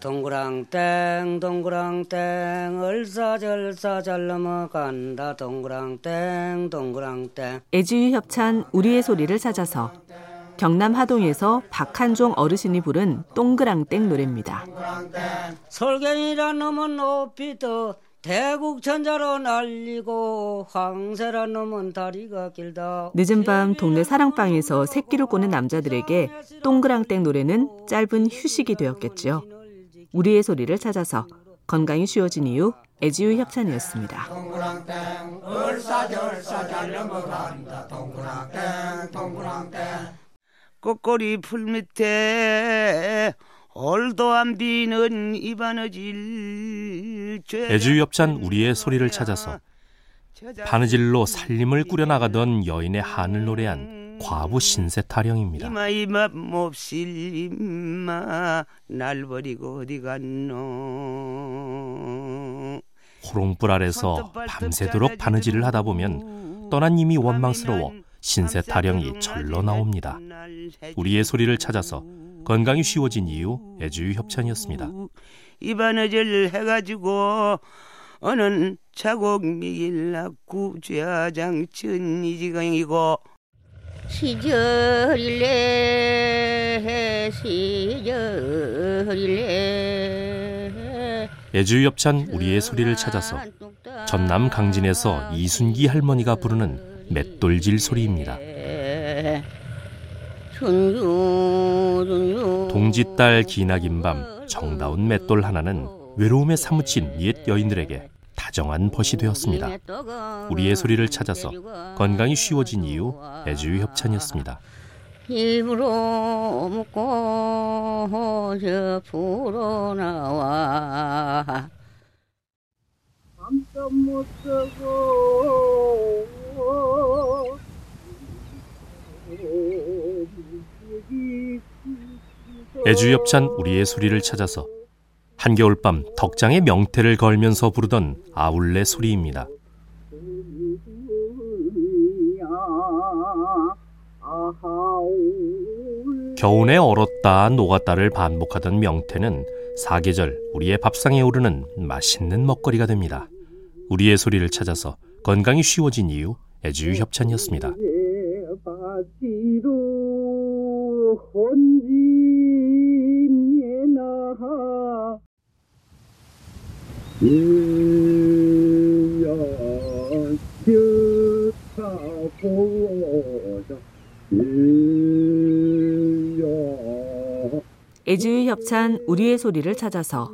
동그랑땡 동그랑땡 잘 넘어간다 동그랑땡 동그랑땡 애지유 협찬 우리의 소리를 찾아서 경남 하동에서 박한종 어르신이 부른 동그랑땡 노래입니다. 설경이란 놈은 높이 떠 대국 천자로 날리고 황새란 놈은 다리가 길다. 늦은 밤 동네 사랑방에서 새끼를 꼬는 남자들에게 동그랑땡 노래는 짧은 휴식이 되었겠죠. 우리의 소리를 찾아서 건강이 쉬워진 이유 애지유 협찬이었습니다. 동그랑땡 얼싸절싸 잘 넘어간다 동그랑땡 동그랑땡 꽃꼬리 풀 밑에 얼도 안 비는 이바느질 애주협찬 우리의 소리를 찾아서 바느질로 살림을 꾸려나가던 여인의 한을 노래한 과부 신세 타령입니다. 이마 이마 몹실 이마 날 버리고 어디 갔노 호롱불 아래서 밤새도록 바느질을 하다 보면 떠난 이미 원망스러워 신세 타령이 절로 나옵니다. 우리의 소리를 찾아서 건강이 쉬워진 이유 애주유 협찬이었습니다. 이 바느질 해가지고 어는 자곡 미길 낳고 죄장천 이지경이고 시절일래 시절일래 애주유 협찬 우리의 소리를 찾아서 전남 강진에서 이순기 할머니가 부르는 맷돌질 소리입니다. 동짓달 기나긴 밤 정다운 맷돌 하나는 외로움에 사무친 옛 여인들에게 다정한 벗이 되었습니다. 우리의 소리를 찾아서 건강이 쉬워진 이유 애주유 협찬이었습니다. 입으로 먹고 저 불어나와 밤도 못 쓰고 애주협찬 우리의 소리를 찾아서 한겨울 밤 덕장의 명태를 걸면서 부르던 아울레 소리입니다. 겨우내 얼었다 녹았다를 반복하던 명태는 사계절 우리의 밥상에 오르는 맛있는 먹거리가 됩니다. 우리의 소리를 찾아서 건강이 쉬워진 이유 애주유 협찬이었습니다. 애주유 협찬 우리의 소리를 찾아서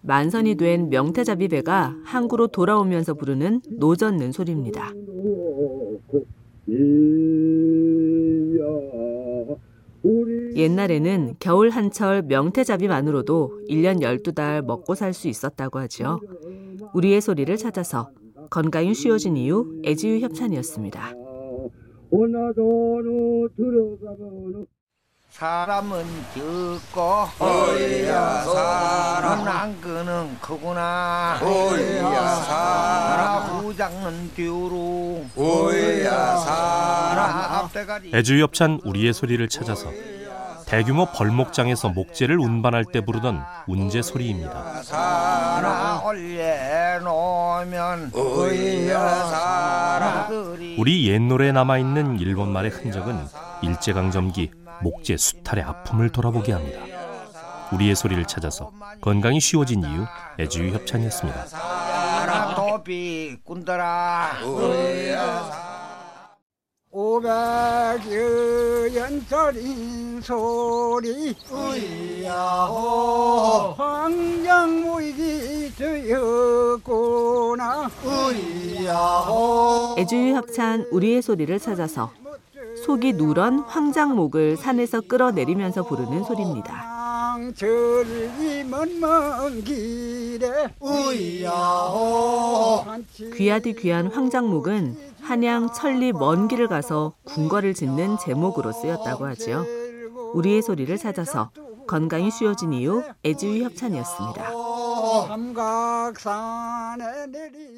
만선이 된 명태잡이 배가 항구로 돌아오면서 부르는 노젓는 소리입니다. 옛날에는 겨울 한철 명태잡이만으로도 1년 12달 먹고 살 수 있었다고 하죠. 우리의 소리를 찾아서 건강이 쉬워진 이유 애지유 협찬이었습니다. 사람은 적고 어이야 사람. 랑그는 크구나. 어이야 사람. 후장은 뒤로 어이야 사람. 앞대가리. 애주유 협찬 우리의 소리를 찾아서 대규모 벌목장에서 목재를 운반할 때 부르던 운재 소리입니다. 우리 옛 노래에 남아있는 일본말의 흔적은 일제강점기 목재 수탈의 아픔을 돌아보게 합니다. 우리의 소리를 찾아서 건강이 쉬워진 이유 애주유 협찬이었습니다. 도비 꾼더라 오백여 연설인 소리. 으야호. 황장무이기 되었구나. 으야호. 애주유 협찬 우리의 소리를 찾아서 속이 누런 황장목을 산에서 끌어내리면서 부르는 소리입니다. 귀하디 귀한 황장목은 한양 천리 먼 길을 가서 궁궐을 짓는 제목으로 쓰였다고 하지요. 우리의 소리를 찾아서 건강이 쉬워진 이유 애주유 협찬이었습니다. 삼각산에 내리